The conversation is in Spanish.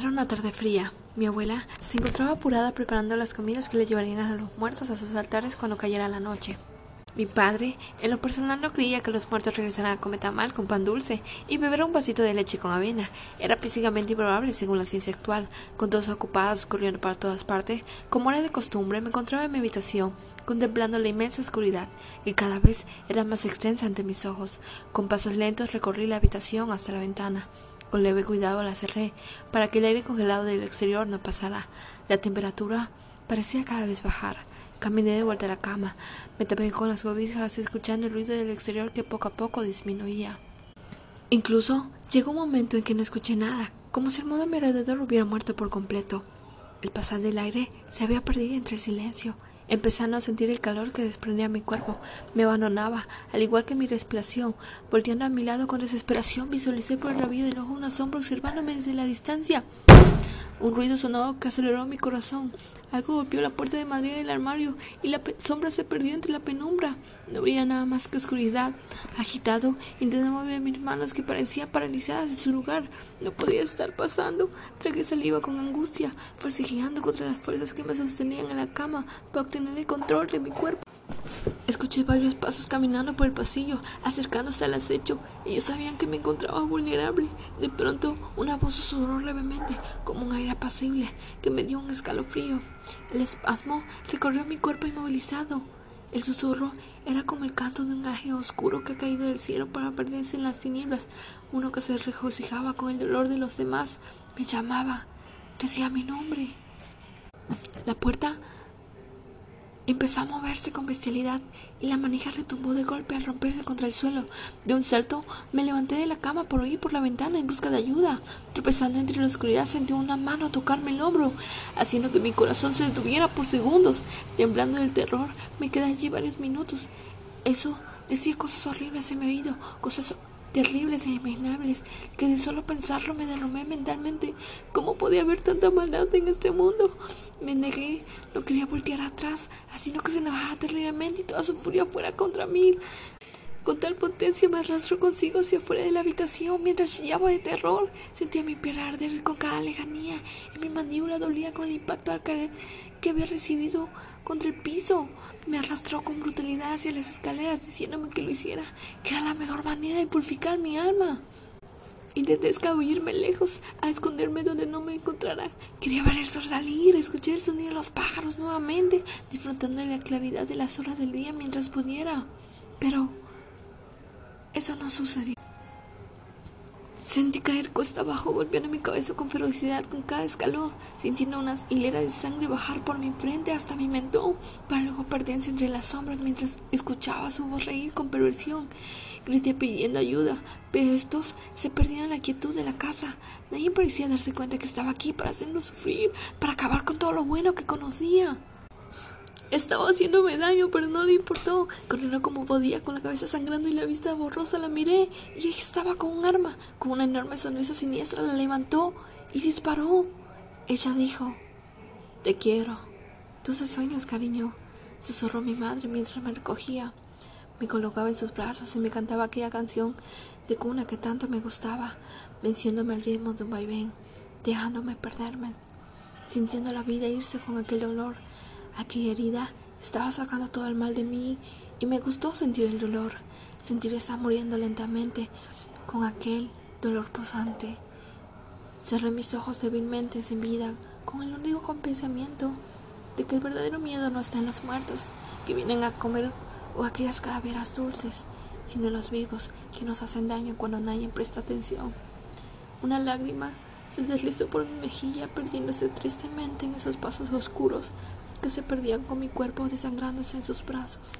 Era una tarde fría. Mi abuela se encontraba apurada preparando las comidas que le llevarían a los muertos a sus altares cuando cayera la noche. Mi padre, en lo personal, no creía que los muertos regresaran a comer tamal con pan dulce y beber un vasito de leche con avena. Era físicamente improbable según la ciencia actual. Con todos ocupados, corriendo para todas partes, como era de costumbre, me encontraba en mi habitación, contemplando la inmensa oscuridad, que cada vez era más extensa ante mis ojos. Con pasos lentos recorrí la habitación hasta la ventana. Con leve cuidado la cerré para que el aire congelado del exterior no pasara. La temperatura parecía cada vez bajar. Caminé de vuelta a la cama. Me tapé con las cobijas escuchando el ruido del exterior que poco a poco disminuía. Incluso llegó un momento en que no escuché nada, como si el mundo a mi alrededor hubiera muerto por completo. El pasar del aire se había perdido entre el silencio Empezando a sentir el calor que desprendía mi cuerpo, me abandonaba, al igual que mi respiración. Volteando a mi lado con desesperación, visualicé por el rabillo del ojo una sombra observándome desde la distancia. Un ruido sonó que aceleró mi corazón. Algo golpeó la puerta de madera del armario y la sombra se perdió entre la penumbra. No veía nada más que oscuridad. Agitado, intenté mover mis manos que parecían paralizadas en su lugar. No podía estar pasando. Tragué saliva con angustia, forcejeando contra las fuerzas que me sostenían en la cama para obtener el control de mi cuerpo. Escuché varios pasos caminando por el pasillo, acercándose al acecho. Ellos sabían que me encontraba vulnerable. De pronto, una voz susurró levemente, como un aire apacible, que me dio un escalofrío. El espasmo recorrió mi cuerpo inmovilizado. El susurro era como el canto de un ángel oscuro que ha caído del cielo para perderse en las tinieblas, uno que se regocijaba con el dolor de los demás. Me llamaba, decía mi nombre. La puerta Empezó a moverse con bestialidad y la manija retumbó de golpe al romperse contra el suelo. De un salto me levanté de la cama por oír por la ventana en busca de ayuda. Tropezando entre la oscuridad sentí una mano tocarme el hombro, haciendo que mi corazón se detuviera por segundos. Temblando del terror, me quedé allí varios minutos. Eso decía cosas horribles en mi oído, cosas terribles e imaginables, que de solo pensarlo me derrumbé mentalmente. ¿Cómo podía haber tanta maldad en este mundo? Me negué, no quería voltear atrás, haciendo que se enojara terriblemente y toda su furia fuera contra mí. Con tal potencia me arrastró consigo hacia afuera de la habitación mientras chillaba de terror. Sentía mi piel arder con cada lejanía y mi mandíbula dolía con el impacto al caer que había recibido contra el piso. Me arrastró con brutalidad hacia las escaleras diciéndome que lo hiciera, que era la mejor manera de purificar mi alma. Intenté escabullirme lejos, a esconderme donde no me encontrara. Quería ver el sol salir, escuchar el sonido de los pájaros nuevamente, disfrutando de la claridad de las horas del día mientras pudiera. Pero eso no sucedió. Sentí caer cuesta abajo, golpeando mi cabeza con ferocidad con cada escalón, sintiendo unas hileras de sangre bajar por mi frente hasta mi mentón, para luego perderse entre las sombras mientras escuchaba su voz reír con perversión. Grité pidiendo ayuda, pero estos se perdían en la quietud de la casa. Nadie parecía darse cuenta que estaba aquí para hacernos sufrir, para acabar con todo lo bueno que conocía. Estaba haciéndome daño, pero no le importó. Corriendo como podía, con la cabeza sangrando y la vista borrosa, la miré y ella estaba con un arma. Con una enorme sonrisa siniestra la levantó y disparó. Ella dijo, Te quiero. Dulces sueños, cariño, susurró mi madre mientras me recogía. Me colocaba en sus brazos y me cantaba aquella canción de cuna que tanto me gustaba, venciéndome al ritmo de un vaivén, dejándome perderme, sintiendo la vida irse con aquel olor Aquella herida estaba sacando todo el mal de mí y me gustó sentir el dolor, sentir esa muriendo lentamente con aquel dolor posante. Cerré mis ojos débilmente sin vida con el único pensamiento de que el verdadero miedo no está en los muertos que vienen a comer o aquellas calaveras dulces, sino en los vivos que nos hacen daño cuando nadie presta atención. Una lágrima se deslizó por mi mejilla perdiéndose tristemente en esos pasos oscuros que se perdían con mi cuerpo desangrándose en sus brazos.